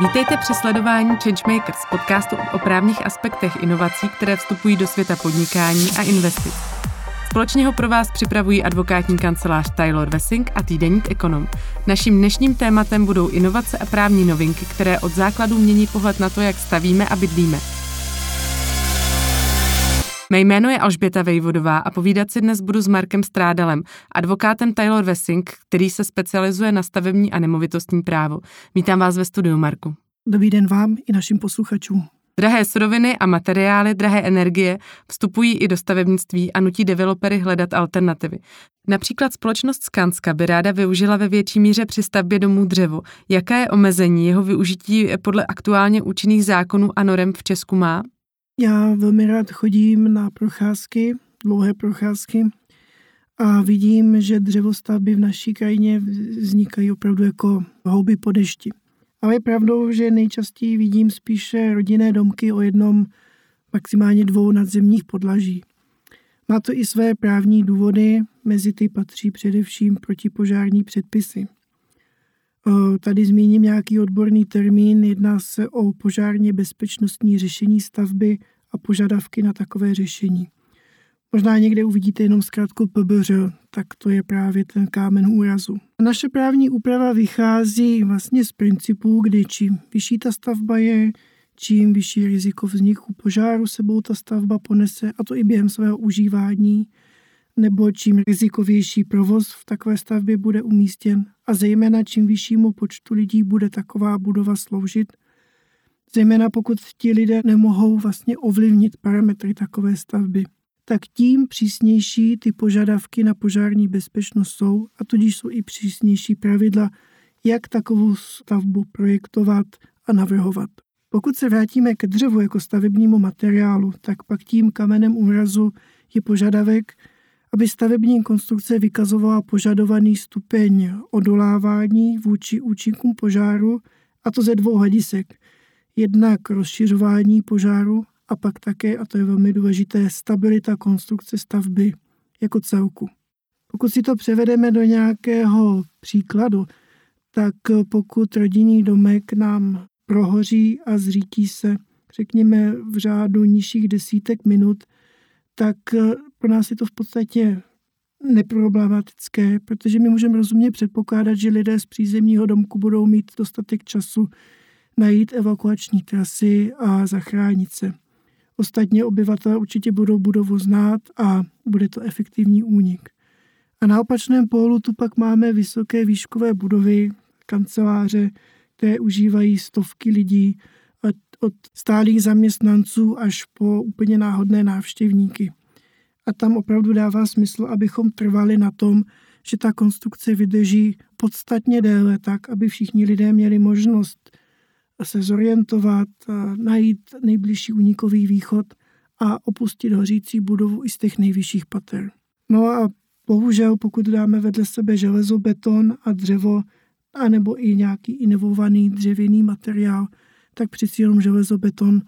Vítejte při sledování Changemakers, podcastu o právních aspektech inovací, které vstupují do světa podnikání a investic. Společně ho pro vás připravují advokátní kancelář Taylor Wessing a týdeník Ekonom. Naším dnešním tématem budou inovace a právní novinky, které od základu mění pohled na to, jak stavíme a bydlíme. Mé jméno je Alžběta Vejvodová a povídat si dnes budu s Markem Strádalem, advokátem Taylor Wessing, který se specializuje na stavební a nemovitostní právo. Vítám vás ve studiu, Marku. Dobrý den vám i našim posluchačům. Drahé suroviny a materiály, drahé energie vstupují i do stavebnictví a nutí developery hledat alternativy. Například společnost Skanska by ráda využila ve větší míře při stavbě domů dřevo. Jaké je omezení jeho využití podle aktuálně účinných zákonů a norem v Česku má? Já velmi rád chodím na procházky, dlouhé procházky a vidím, že dřevostavby v naší krajině vznikají opravdu jako houby po dešti. Ale je pravdou, že nejčastěji vidím spíše rodinné domky o jednom, maximálně dvou nadzemních podlaží. Má to i své právní důvody, mezi ty patří především protipožární předpisy. Tady zmíním nějaký odborný termín, jedná se o požárně bezpečnostní řešení stavby a požadavky na takové řešení. Možná někde uvidíte jenom zkrátku PBŘ, tak to je právě ten kámen úrazu. Naše právní úprava vychází vlastně z principů, kdy čím vyšší ta stavba je, čím vyšší riziko vzniku požáru sebou ta stavba ponese, a to i během svého užívání, nebo čím rizikovější provoz v takové stavbě bude umístěn. A zejména čím vyššímu počtu lidí bude taková budova sloužit, zejména pokud ti lidé nemohou vlastně ovlivnit parametry takové stavby, tak tím přísnější ty požadavky na požární bezpečnost jsou a tudíž jsou i přísnější pravidla, jak takovou stavbu projektovat a navrhovat. Pokud se vrátíme ke dřevu jako stavebnímu materiálu, tak pak tím kamenem úrazu je požadavek, aby stavební konstrukce vykazovala požadovaný stupeň odolávání vůči účinkům požáru, a to ze dvou hledisek. Jednak rozšiřování požáru a pak také, a to je velmi důležité, stabilita konstrukce stavby jako celku. Pokud si to převedeme do nějakého příkladu, tak pokud rodinný domek nám prohoří a zřítí se, řekněme, v řádu nižších desítek minut, tak pro nás je to v podstatě neproblematické, protože my můžeme rozumně předpokládat, že lidé z přízemního domku budou mít dostatek času najít evakuační trasy a zachránit se. Ostatně obyvatelé určitě budou budovu znát a bude to efektivní únik. A na opačném pólu tu pak máme vysoké výškové budovy, kanceláře, které užívají stovky lidí od stálých zaměstnanců až po úplně náhodné návštěvníky. A tam opravdu dává smysl, abychom trvali na tom, že ta konstrukce vydrží podstatně déle, tak aby všichni lidé měli možnost se zorientovat, najít nejbližší unikový východ a opustit hořící budovu i z těch nejvyšších pater. No a bohužel, pokud dáme vedle sebe železo, beton a dřevo, anebo i nějaký inovovaný dřevěný materiál, tak přeci jenom železobeton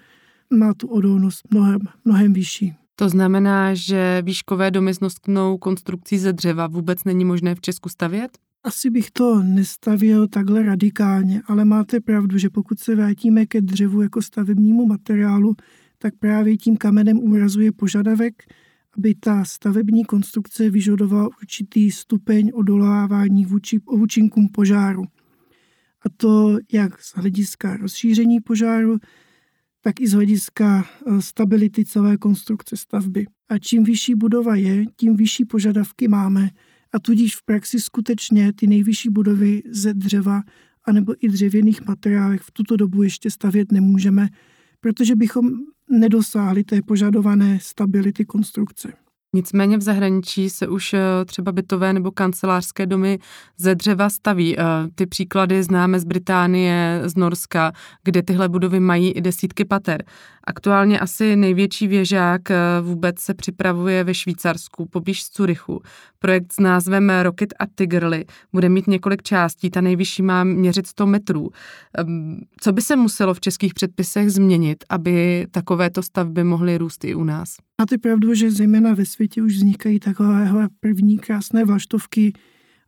má tu odolnost mnohem, mnohem vyšší. To znamená, že výškové domy s nosnou konstrukcí ze dřeva vůbec není možné v Česku stavět? Asi bych to nestavil takhle radikálně, ale máte pravdu, že pokud se vrátíme ke dřevu jako stavebnímu materiálu, tak právě tím kamenem úrazuje požadavek, aby ta stavební konstrukce vyžadovala určitý stupeň odolávání vůči účinkům požáru. A to jak z hlediska rozšíření požáru, tak i z hlediska eh, stability celé konstrukce stavby. A čím vyšší budova je, tím vyšší požadavky máme a tudíž v praxi skutečně ty nejvyšší budovy ze dřeva anebo i dřevěných materiálech v tuto dobu ještě stavět nemůžeme, protože bychom nedosáhli té požadované stability konstrukce. Nicméně v zahraničí se už eh, třeba bytové nebo kancelářské domy ze dřeva staví. Eh, ty příklady známe z Británie, z Norska, kde tyhle budovy mají i desítky pater. Aktuálně asi největší věžák eh, vůbec se připravuje ve Švýcarsku, poblíž Curychu. Projekt s názvem Rocket a Tigerly bude mít několik částí, ta nejvyšší má měřit 100 metrů. Ehm, co by se muselo v českých předpisech změnit, aby takovéto stavby mohly růst i u nás? Máte pravdu, že zejména ve světě už vznikají takovéhle první krásné vlaštovky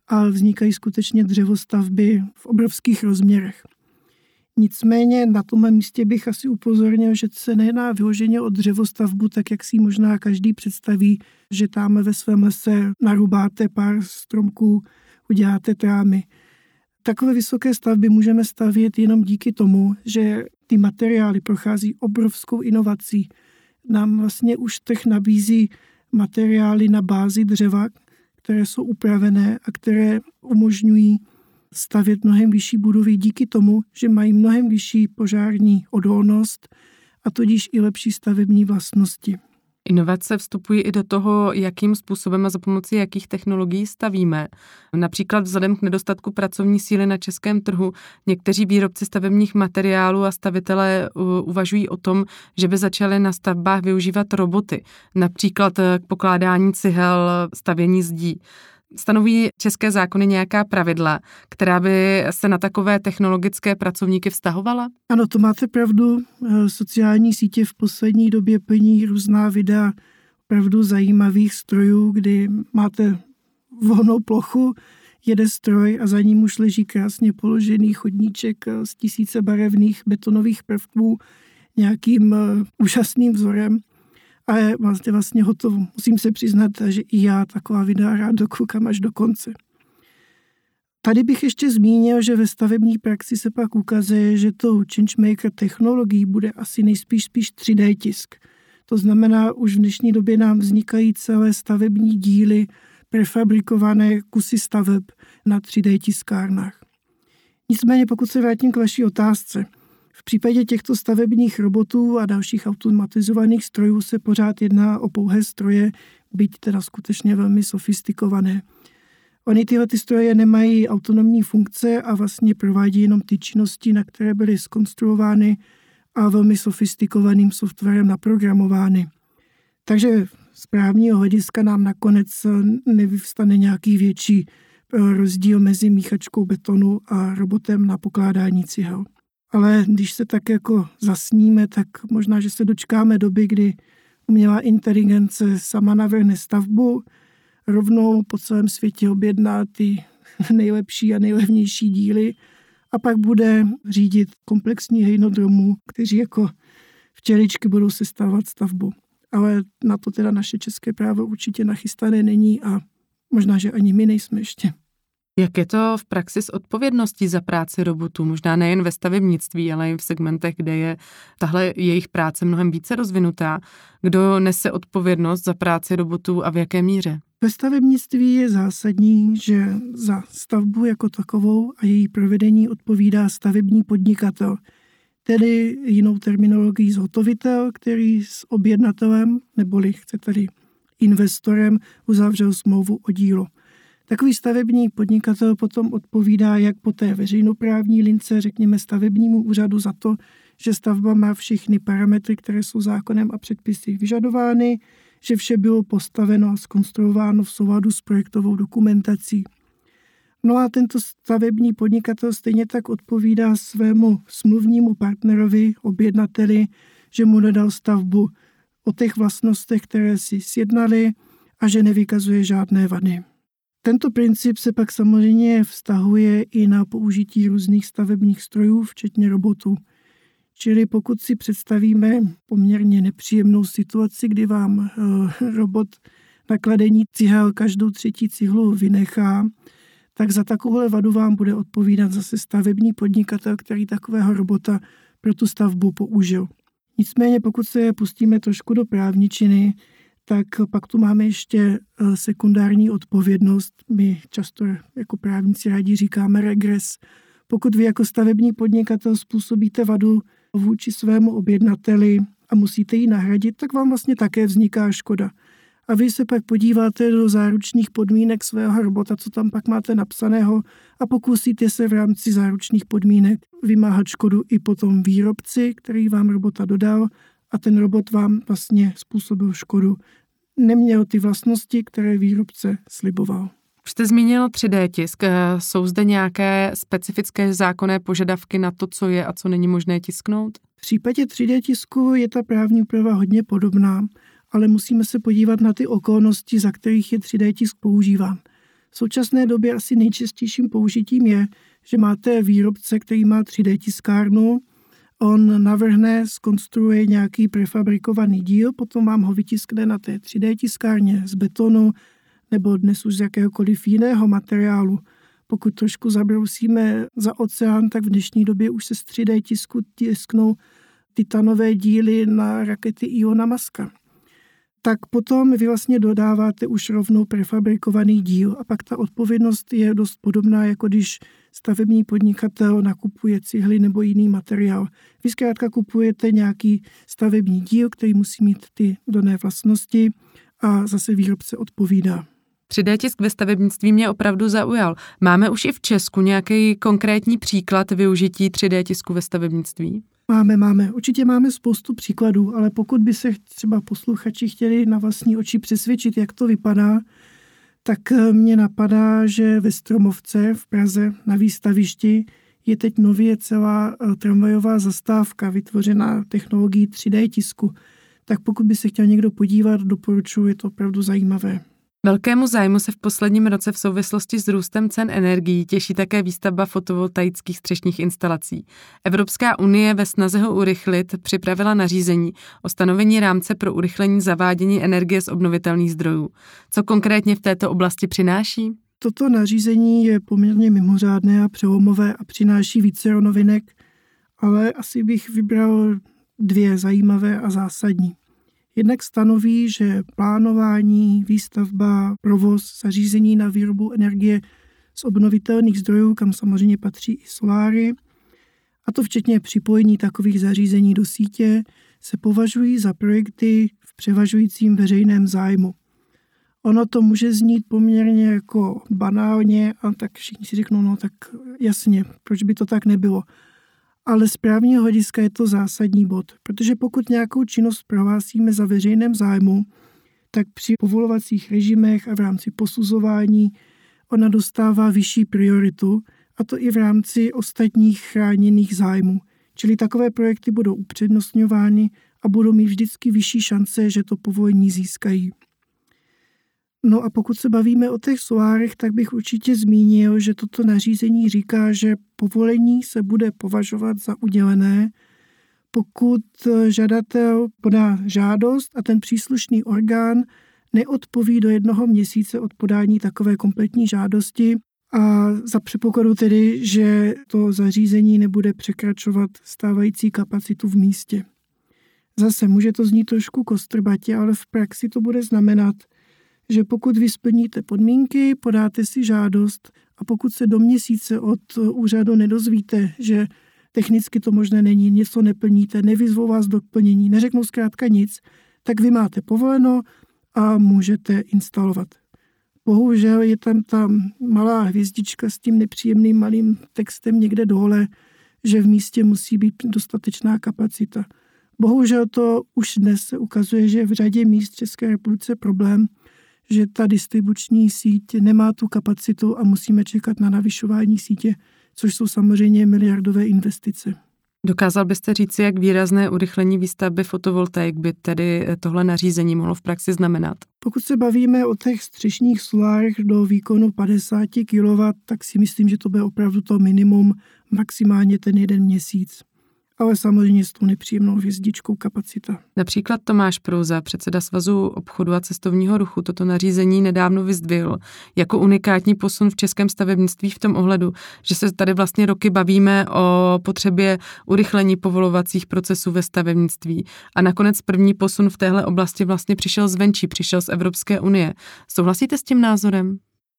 a vznikají skutečně dřevostavby v obrovských rozměrech. Nicméně na tomhle místě bych asi upozornil, že se nejedná vyloženě o dřevostavbu, tak jak si možná každý představí, že tam ve svém lese narubáte pár stromků, uděláte trámy. Takové vysoké stavby můžeme stavět jenom díky tomu, že ty materiály prochází obrovskou inovací. Nám vlastně už trh nabízí materiály na bázi dřeva, které jsou upravené a které umožňují stavět mnohem vyšší budovy díky tomu, že mají mnohem vyšší požární odolnost a tudíž i lepší stavební vlastnosti. Inovace vstupují i do toho, jakým způsobem a za pomoci jakých technologií stavíme. Například vzhledem k nedostatku pracovní síly na českém trhu někteří výrobci stavebních materiálů a stavitelé uvažují o tom, že by začaly na stavbách využívat roboty, například k pokládání cihel, stavění zdí. Stanoví české zákony nějaká pravidla, která by se na takové technologické pracovníky vztahovala? Ano, to máte pravdu. Eh, sociální sítě v poslední době plní různá videa opravdu zajímavých strojů, kdy máte volnou plochu, jede stroj a za ním už leží krásně položený chodníček eh, z tisíce barevných betonových prvků nějakým eh, úžasným vzorem a je vlastně, vlastně hotovo. Musím se přiznat, že i já taková videa rád dokoukám až do konce. Tady bych ještě zmínil, že ve stavební praxi se pak ukazuje, že to changemaker technologií bude asi nejspíš spíš 3D tisk. To znamená, už v dnešní době nám vznikají celé stavební díly, prefabrikované kusy staveb na 3D tiskárnách. Nicméně, pokud se vrátím k vaší otázce – v případě těchto stavebních robotů a dalších automatizovaných strojů se pořád jedná o pouhé stroje, byť teda skutečně velmi sofistikované. Ony tyhle ty stroje nemají autonomní funkce a vlastně provádí jenom ty činnosti, na které byly skonstruovány a velmi sofistikovaným softwarem naprogramovány. Takže z právního hlediska nám nakonec nevyvstane nějaký větší rozdíl mezi míchačkou betonu a robotem na pokládání cihel. Ale když se tak jako zasníme, tak možná, že se dočkáme doby, kdy umělá inteligence sama navrhne stavbu, rovnou po celém světě objedná ty nejlepší a nejlevnější díly a pak bude řídit komplexní hejnodromů, kteří jako včeličky budou sestavovat stavbu. Ale na to teda naše české právo určitě nachystané není a možná, že ani my nejsme ještě. Jak je to v praxi s odpovědností za práci robotů? Možná nejen ve stavebnictví, ale i v segmentech, kde je tahle jejich práce mnohem více rozvinutá. Kdo nese odpovědnost za práci robotů a v jaké míře? Ve stavebnictví je zásadní, že za stavbu jako takovou a její provedení odpovídá stavební podnikatel, tedy jinou terminologií zhotovitel, který s objednatelem, neboli chce tedy investorem, uzavřel smlouvu o dílo. Takový stavební podnikatel potom odpovídá jak po té veřejnoprávní lince, řekněme stavebnímu úřadu za to, že stavba má všechny parametry, které jsou zákonem a předpisy vyžadovány, že vše bylo postaveno a skonstruováno v souladu s projektovou dokumentací. No a tento stavební podnikatel stejně tak odpovídá svému smluvnímu partnerovi, objednateli, že mu dodal stavbu o těch vlastnostech, které si sjednali a že nevykazuje žádné vady. Tento princip se pak samozřejmě vztahuje i na použití různých stavebních strojů, včetně robotů. Čili pokud si představíme poměrně nepříjemnou situaci, kdy vám eh, robot na kladení cihel každou třetí cihlu vynechá, tak za takovou vadu vám bude odpovídat zase stavební podnikatel, který takového robota pro tu stavbu použil. Nicméně pokud se pustíme trošku do právničiny, tak pak tu máme ještě eh, sekundární odpovědnost. My často jako právníci rádi říkáme regres. Pokud vy jako stavební podnikatel způsobíte vadu vůči svému objednateli a musíte ji nahradit, tak vám vlastně také vzniká škoda. A vy se pak podíváte do záručních podmínek svého robota, co tam pak máte napsaného a pokusíte se v rámci záručních podmínek vymáhat škodu i potom výrobci, který vám robota dodal a ten robot vám vlastně způsobil škodu. Neměl ty vlastnosti, které výrobce sliboval. Už jste zmínil 3D tisk. Jsou zde nějaké specifické zákonné požadavky na to, co je a co není možné tisknout? V případě 3D tisku je ta právní úprava hodně podobná, ale musíme se podívat na ty okolnosti, za kterých je 3D tisk používán. V současné době asi nejčastějším použitím je, že máte výrobce, který má 3D tiskárnu, on navrhne, skonstruuje nějaký prefabrikovaný díl, potom vám ho vytiskne na té 3D tiskárně z betonu nebo dnes už z jakéhokoliv jiného materiálu. Pokud trošku zabrousíme za oceán, tak v dnešní době už se z 3D tisku tisknou titanové díly na rakety Iona Maska tak potom vy vlastně dodáváte už rovnou prefabrikovaný díl a pak ta odpovědnost je dost podobná, jako když stavební podnikatel nakupuje cihly nebo jiný materiál. Vy zkrátka kupujete nějaký stavební díl, který musí mít ty dané vlastnosti a zase výrobce odpovídá. 3D tisk ve stavebnictví mě opravdu zaujal. Máme už i v Česku nějaký konkrétní příklad využití 3D tisku ve stavebnictví? Máme, máme. Určitě máme spoustu příkladů, ale pokud by se třeba posluchači chtěli na vlastní oči přesvědčit, jak to vypadá, tak eh, mě napadá, že ve Stromovce v Praze na výstavišti je teď nově celá eh, tramvajová zastávka vytvořená technologií 3D tisku. Tak pokud by se chtěl někdo podívat, doporučuji, je to opravdu zajímavé. Velkému zájmu se v posledním roce v souvislosti s růstem cen energií těší také výstavba fotovoltaických střešních instalací. Evropská unie ve snaze ho urychlit připravila nařízení o stanovení rámce pro urychlení zavádění energie z obnovitelných zdrojů. Co konkrétně v této oblasti přináší? Toto nařízení je poměrně mimořádné a přelomové a přináší více novinek, ale asi bych vybral dvě zajímavé a zásadní. Jednak stanoví, že plánování, výstavba, provoz zařízení na výrobu energie z obnovitelných zdrojů, kam samozřejmě patří i soláry, a to včetně připojení takových zařízení do sítě, se považují za projekty v převažujícím veřejném zájmu. Ono to může znít poměrně jako banálně a tak všichni si řeknou, no tak jasně, proč by to tak nebylo ale z právního hlediska je to zásadní bod, protože pokud nějakou činnost prohlásíme za veřejném zájmu, tak při povolovacích režimech a v rámci posuzování ona dostává vyšší prioritu, a to i v rámci ostatních chráněných zájmů. Čili takové projekty budou upřednostňovány a budou mít vždycky vyšší šance, že to povolení získají. No a pokud se bavíme o těch solárech, tak bych určitě zmínil, že toto nařízení říká, že povolení se bude považovat za udělené, pokud žadatel podá žádost a ten příslušný orgán neodpoví do jednoho měsíce od podání takové kompletní žádosti a za předpokladu tedy, že to zařízení nebude překračovat stávající kapacitu v místě. Zase může to znít trošku kostrbatě, ale v praxi to bude znamenat, že pokud vy splníte podmínky, podáte si žádost a pokud se do měsíce od úřadu nedozvíte, že technicky to možné není, něco neplníte, nevyzvou vás do plnění, neřeknou zkrátka nic, tak vy máte povoleno a můžete instalovat. Bohužel je tam ta malá hvězdička s tím nepříjemným malým textem někde dole, že v místě musí být dostatečná kapacita. Bohužel to už dnes se ukazuje, že v řadě míst České republice problém, že ta distribuční síť nemá tu kapacitu a musíme čekat na navyšování sítě, což jsou samozřejmě miliardové investice. Dokázal byste říci, jak výrazné urychlení výstavby fotovoltaik by tedy tohle nařízení mohlo v praxi znamenat? Pokud se bavíme o těch střešních solárech do výkonu 50 kW, tak si myslím, že to bude opravdu to minimum, maximálně ten jeden měsíc ale samozřejmě s tou nepříjemnou hvězdičkou kapacita. Například Tomáš Prouza, předseda Svazu obchodu a cestovního ruchu, toto nařízení nedávno vyzdvihl jako unikátní posun v českém stavebnictví v tom ohledu, že se tady vlastně roky bavíme o potřebě urychlení povolovacích procesů ve stavebnictví. A nakonec první posun v téhle oblasti vlastně přišel zvenčí, přišel z Evropské unie. Souhlasíte s tím názorem?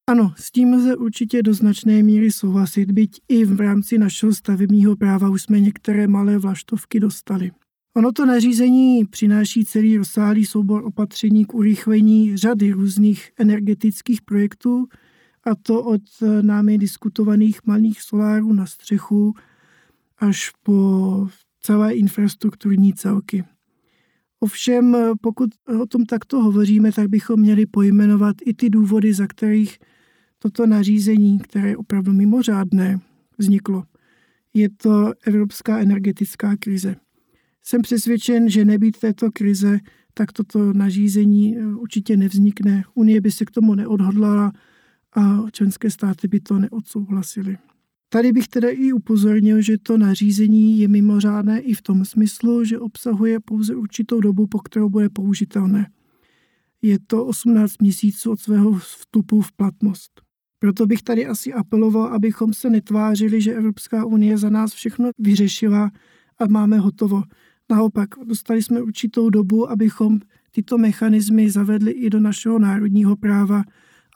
Ano, s tím lze určitě do značné míry souhlasit, byť i v rámci našeho stavebního práva už jsme některé malé vlaštovky dostali. Ono to nařízení přináší celý rozsáhlý soubor opatření k urychlení řady různých energetických projektů, a to od námi diskutovaných malých solárů na střechu až po celé infrastrukturní celky. Ovšem, pokud o tom takto hovoříme, tak bychom měli pojmenovat i ty důvody, za kterých toto nařízení, které je opravdu mimořádné, vzniklo. Je to evropská energetická krize. Jsem přesvědčen, že nebýt této krize, tak toto nařízení eh, určitě nevznikne. Unie by se k tomu neodhodlala a členské státy by to neodsouhlasily. Tady bych teda i upozornil, že to nařízení je mimořádné i v tom smyslu, že obsahuje pouze určitou dobu, po kterou bude použitelné. Je to 18 měsíců od svého vstupu v platnost. Proto bych tady asi apeloval, abychom se netvářili, že Evropská unie za nás všechno vyřešila a máme hotovo. Naopak, dostali jsme určitou dobu, abychom tyto mechanismy zavedli i do našeho národního práva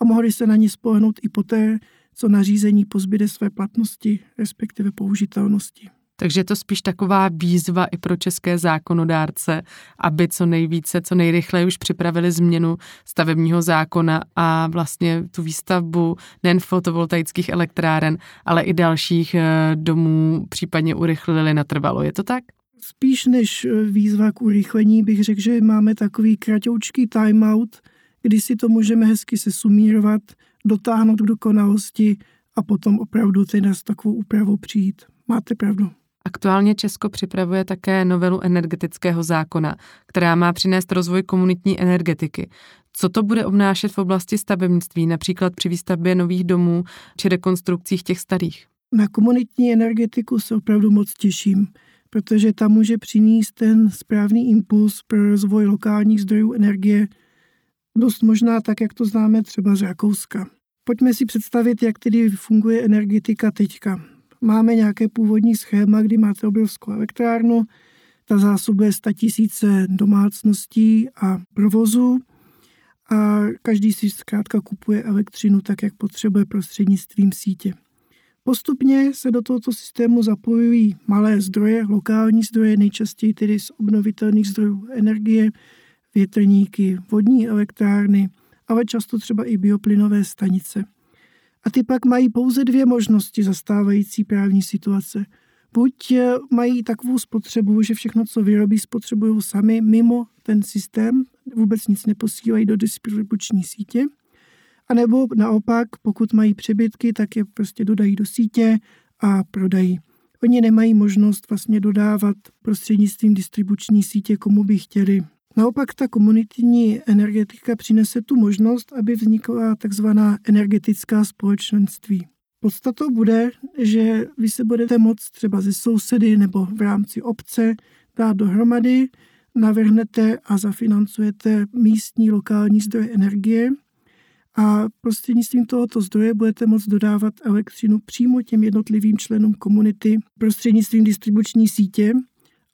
a mohli se na ně spolehnout i poté, co nařízení pozbyde své platnosti, respektive použitelnosti. Takže je to spíš taková výzva i pro české zákonodárce, aby co nejvíce, co nejrychleji už připravili změnu stavebního zákona a vlastně tu výstavbu nejen fotovoltaických elektráren, ale i dalších eh, domů případně urychlili natrvalo. Je to tak? Spíš než eh, výzva k urychlení bych řekl, že máme takový kratoučký timeout, kdy si to můžeme hezky se sumírovat, dotáhnout k dokonalosti a potom opravdu teda s takovou úpravou přijít. Máte pravdu. Aktuálně Česko připravuje také novelu energetického zákona, která má přinést rozvoj komunitní energetiky. Co to bude obnášet v oblasti stavebnictví, například při výstavbě nových domů či rekonstrukcích těch starých? Na komunitní energetiku se opravdu moc těším, protože ta může přinést ten správný impuls pro rozvoj lokálních zdrojů energie, dost možná tak, jak to známe třeba z Rakouska. Pojďme si představit, jak tedy funguje energetika teďka máme nějaké původní schéma, kdy máte obrovskou elektrárnu, ta zásobuje 100 tisíce domácností a provozů a každý si zkrátka kupuje elektřinu tak, jak potřebuje prostřednictvím sítě. Postupně se do tohoto systému zapojují malé zdroje, lokální zdroje, nejčastěji tedy z obnovitelných zdrojů energie, větrníky, vodní elektrárny, ale často třeba i bioplynové stanice – a ty pak mají pouze dvě možnosti zastávající právní situace. Buď eh, mají takovou spotřebu, že všechno, co vyrobí, spotřebují sami mimo ten systém, vůbec nic neposílají do distribuční sítě, a nebo naopak, pokud mají přebytky, tak je prostě dodají do sítě a prodají. Oni nemají možnost vlastně dodávat prostřednictvím distribuční sítě, komu by chtěli. Naopak ta komunitní energetika přinese tu možnost, aby vznikla takzvaná energetická společenství. Podstatou bude, že vy se budete moct třeba ze sousedy nebo v rámci obce dát dohromady, navrhnete a zafinancujete místní lokální zdroje energie a prostřednictvím tohoto zdroje budete moct dodávat elektřinu přímo těm jednotlivým členům komunity prostřednictvím distribuční sítě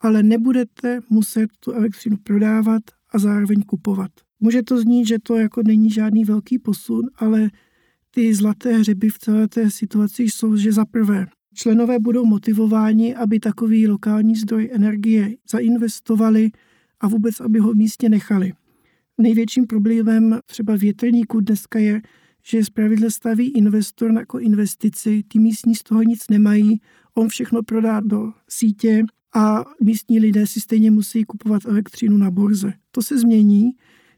ale nebudete muset tu elektřinu prodávat a zároveň kupovat. Může to znít, že to jako není žádný velký posun, ale ty zlaté hřeby v celé té situaci jsou, že za prvé členové budou motivováni, aby takový lokální zdroj energie zainvestovali a vůbec, aby ho místně nechali. Největším problémem třeba větrníků dneska je, že zpravidle staví investor jako investici, ty místní z toho nic nemají, on všechno prodá do sítě a místní lidé si stejně musí kupovat elektřinu na burze. To se změní.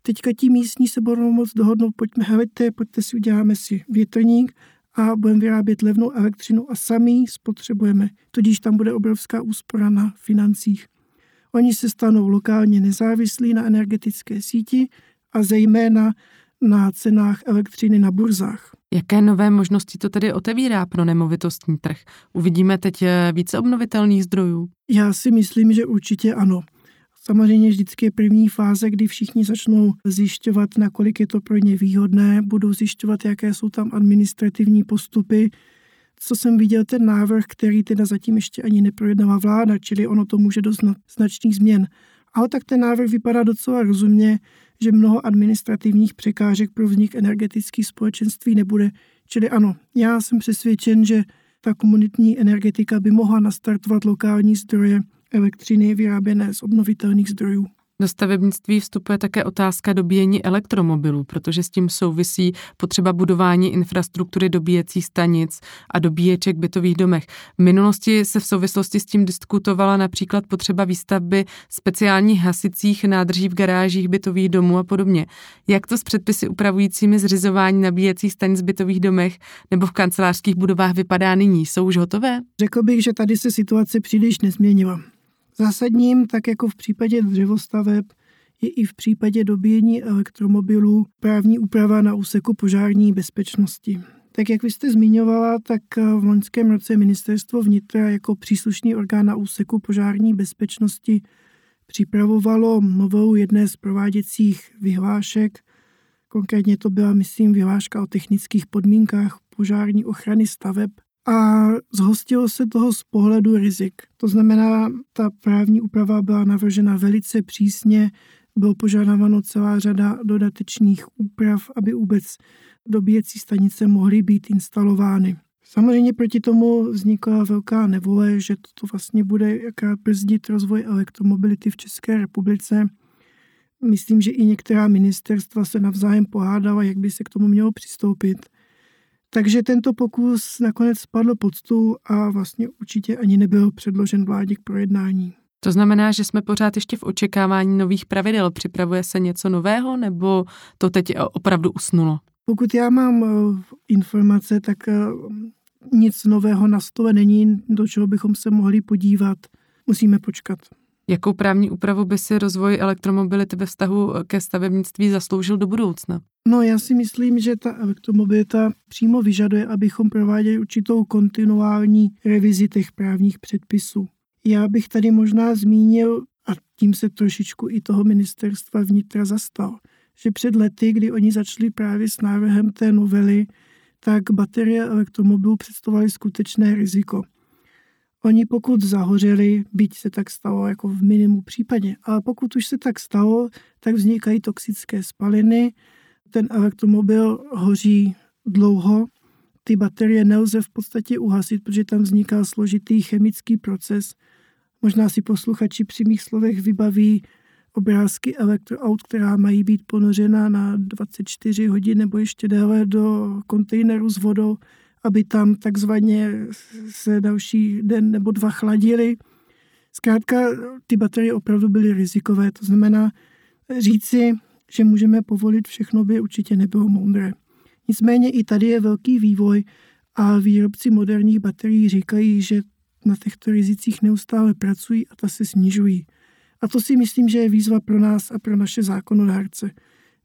Teďka ti místní se budou moc dohodnout, pojďme, helejte, pojďte si uděláme si větrník a budeme vyrábět levnou elektřinu a sami spotřebujeme. Tudíž tam bude obrovská úspora na financích. Oni se stanou lokálně nezávislí na energetické síti a zejména na cenách elektřiny na burzách. Jaké nové možnosti to tedy otevírá pro nemovitostní trh? Uvidíme teď eh, více obnovitelných zdrojů? Já si myslím, že určitě ano. Samozřejmě vždycky je první fáze, kdy všichni začnou zjišťovat, nakolik je to pro ně výhodné, budou zjišťovat, jaké jsou tam administrativní postupy. Co jsem viděl, ten návrh, který teda zatím ještě ani neprojednala vláda, čili ono to může dost značných změn. Ale tak ten návrh vypadá docela rozumně, že mnoho administrativních překážek pro vznik energetických společenství nebude. Čili ano, já jsem přesvědčen, že ta komunitní energetika by mohla nastartovat lokální zdroje elektřiny vyráběné z obnovitelných zdrojů. Do stavebnictví vstupuje také otázka dobíjení elektromobilů, protože s tím souvisí potřeba budování infrastruktury dobíjecích stanic a dobíječek v bytových domech. V minulosti se v souvislosti s tím diskutovala například potřeba výstavby speciálních hasicích nádrží v garážích bytových domů a podobně. Jak to s předpisy upravujícími zřizování nabíjecích stanic v bytových domech nebo v kancelářských budovách vypadá nyní? Jsou už hotové? Řekl bych, že tady se situace příliš nezměnila. Zásadním, tak jako v případě dřevostaveb, je i v případě dobíjení elektromobilů právní úprava na úseku požární bezpečnosti. Tak jak vy jste zmiňovala, tak eh, v loňském roce ministerstvo vnitra jako příslušný orgán na úseku požární bezpečnosti připravovalo novou jedné z prováděcích vyhlášek. Konkrétně to byla, myslím, vyhláška o technických podmínkách požární ochrany staveb a zhostilo se toho z pohledu rizik. To znamená, ta právní úprava byla navržena velice přísně, bylo požadováno celá řada dodatečných úprav, aby vůbec dobíjecí stanice mohly být instalovány. Samozřejmě proti tomu vznikla velká nevole, že to vlastně bude jakrát brzdit rozvoj elektromobility v České republice. Myslím, že i některá ministerstva se navzájem pohádala, jak by se k tomu mělo přistoupit. Takže tento pokus nakonec spadl pod stůl a vlastně určitě ani nebyl předložen vládě k projednání. To znamená, že jsme pořád ještě v očekávání nových pravidel. Připravuje se něco nového nebo to teď opravdu usnulo? Pokud já mám eh, informace, tak eh, nic nového na stole není, do čeho bychom se mohli podívat. Musíme počkat. Jakou právní úpravu by si rozvoj elektromobility ve vztahu ke stavebnictví zasloužil do budoucna? No já si myslím, že ta elektromobilita přímo vyžaduje, abychom prováděli určitou kontinuální revizi těch právních předpisů. Já bych tady možná zmínil, a tím se trošičku i toho ministerstva vnitra zastal, že před lety, kdy oni začali právě s návrhem té novely, tak baterie elektromobilů představovaly skutečné riziko. Oni pokud zahořeli, byť se tak stalo jako v minimu případě, ale pokud už se tak stalo, tak vznikají toxické spaliny, ten elektromobil hoří dlouho, ty baterie nelze v podstatě uhasit, protože tam vzniká složitý chemický proces. Možná si posluchači při mých slovech vybaví obrázky elektroaut, která mají být ponořena na 24 hodin nebo ještě déle do kontejneru s vodou, aby tam takzvaně se další den nebo dva chladili. Zkrátka ty baterie opravdu byly rizikové, to znamená říci, že můžeme povolit všechno, by určitě nebylo moudré. Nicméně i tady je velký vývoj a výrobci moderních baterií říkají, že na těchto rizicích neustále pracují a ta se snižují. A to si myslím, že je výzva pro nás a pro naše zákonodárce.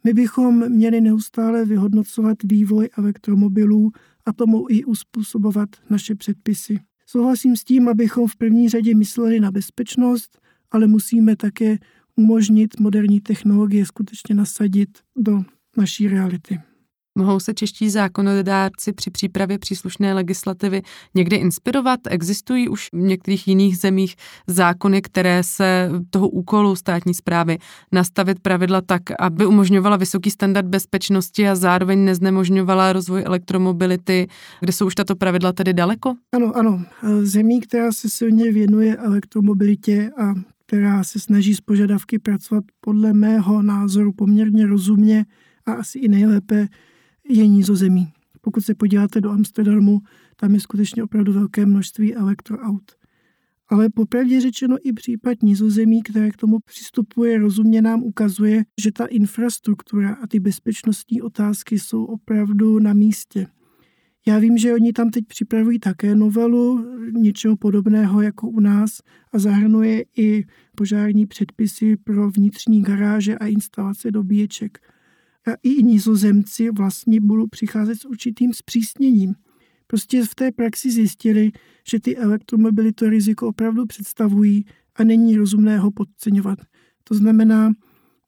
My bychom měli neustále vyhodnocovat vývoj elektromobilů a tomu i uspůsobovat naše předpisy. Souhlasím s tím, abychom v první řadě mysleli na bezpečnost, ale musíme také umožnit moderní technologie skutečně nasadit do naší reality. Mohou se čeští zákonodárci při přípravě příslušné legislativy někdy inspirovat? Existují už v některých jiných zemích zákony, které se toho úkolu státní zprávy nastavit pravidla tak, aby umožňovala vysoký standard bezpečnosti a zároveň neznemožňovala rozvoj elektromobility, kde jsou už tato pravidla tedy daleko? Ano, ano. Zemí, která se silně věnuje elektromobilitě a která se snaží z požadavky pracovat podle mého názoru poměrně rozumně a asi i nejlépe, je nízozemí. Pokud se podíváte do Amsterdamu, tam je skutečně opravdu velké množství elektroaut. Ale popravdě řečeno i případ nízozemí, které k tomu přistupuje rozumně, nám ukazuje, že ta infrastruktura a ty bezpečnostní otázky jsou opravdu na místě. Já vím, že oni tam teď připravují také novelu něčeho podobného jako u nás a zahrnuje i požární předpisy pro vnitřní garáže a instalace dobíječek i nizozemci vlastně budou přicházet s určitým zpřísněním. Prostě v té praxi zjistili, že ty elektromobily to riziko opravdu představují a není rozumné ho podceňovat. To znamená,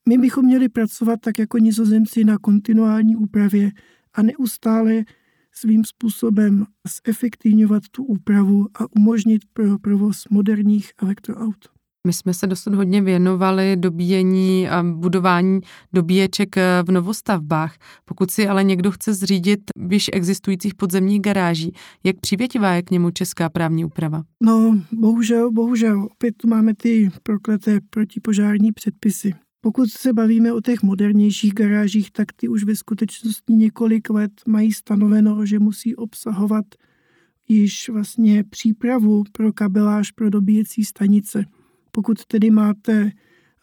my bychom měli pracovat tak jako nizozemci na kontinuální úpravě a neustále svým způsobem zefektivňovat tu úpravu a umožnit pro provoz moderních elektroaut. My jsme se dosud hodně věnovali dobíjení a budování dobíječek eh, v novostavbách. Pokud si ale někdo chce zřídit již existujících podzemních garáží, jak přivětivá je k němu česká právní úprava? No, bohužel, bohužel. Opět tu máme ty prokleté protipožární předpisy. Pokud se bavíme o těch modernějších garážích, tak ty už ve skutečnosti několik let mají stanoveno, že musí obsahovat již vlastně přípravu pro kabeláž pro dobíjecí stanice. Pokud tedy máte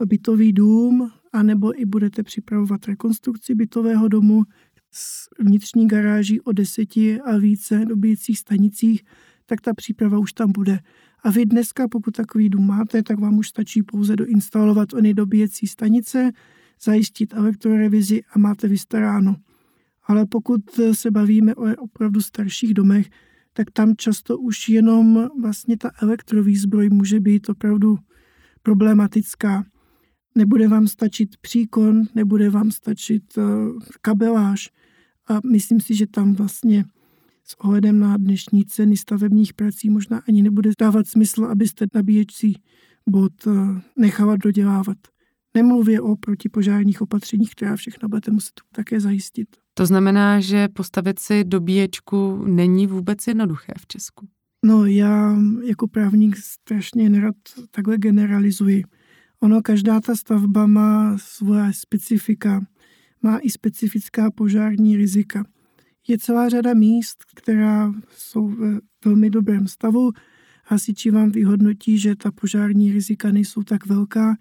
bytový dům, anebo i budete připravovat rekonstrukci bytového domu s vnitřní garáží o deseti a více dobíjecích stanicích, tak ta příprava už tam bude. A vy dneska, pokud takový dům máte, tak vám už stačí pouze doinstalovat ony dobíjecí stanice, zajistit elektrorevizi a máte vystaráno. Ale pokud se bavíme o opravdu starších domech, tak tam často už jenom vlastně ta elektrovýzbroj může být opravdu problematická. Nebude vám stačit příkon, nebude vám stačit eh, kabeláž a myslím si, že tam vlastně s ohledem na dnešní ceny stavebních prací možná ani nebude dávat smysl, abyste nabíjecí bod eh, nechala dodělávat. Nemluvě o protipožárních opatřeních, která všechno budete muset také zajistit. To znamená, že postavit si dobíječku není vůbec jednoduché v Česku. No já jako právník strašně nerad takhle generalizuji. Ono, každá ta stavba má svoje specifika, má i specifická požární rizika. Je celá řada míst, která jsou ve velmi dobrém stavu. Hasiči vám vyhodnotí, že ta požární rizika nejsou tak velká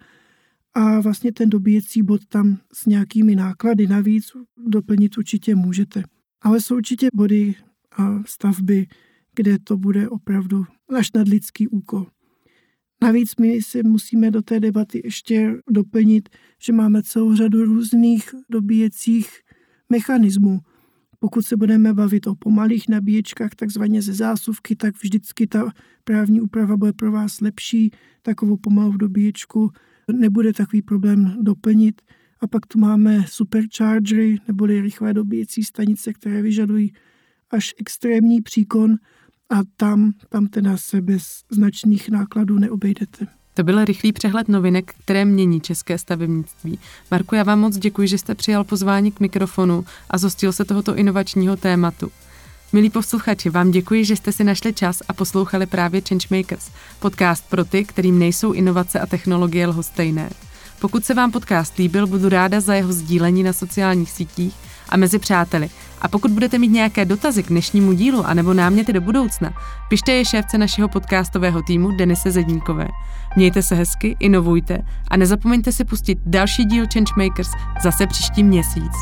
a vlastně ten dobíjecí bod tam s nějakými náklady navíc doplnit určitě můžete. Ale jsou určitě body a stavby, kde to bude opravdu až nadlidský úkol. Navíc my si musíme do té debaty ještě doplnit, že máme celou řadu různých dobíjecích mechanismů. Pokud se budeme bavit o pomalých nabíječkách, takzvaně ze zásuvky, tak vždycky ta právní úprava bude pro vás lepší. Takovou pomalou dobíječku nebude takový problém doplnit. A pak tu máme superchargery, neboli rychlé dobíjecí stanice, které vyžadují až extrémní příkon a tam, tam teda se bez značných nákladů neobejdete. To byl rychlý přehled novinek, které mění české stavebnictví. Marku, já vám moc děkuji, že jste přijal pozvání k mikrofonu a zostil se tohoto inovačního tématu. Milí posluchači, vám děkuji, že jste si našli čas a poslouchali právě Changemakers, podcast pro ty, kterým nejsou inovace a technologie lhostejné. Pokud se vám podcast líbil, budu ráda za jeho sdílení na sociálních sítích a mezi přáteli. A pokud budete mít nějaké dotazy k dnešnímu dílu anebo náměty do budoucna, pište je šéfce našeho podcastového týmu Denise Zedníkové. Mějte se hezky, inovujte a nezapomeňte si pustit další díl Changemakers zase příští měsíc.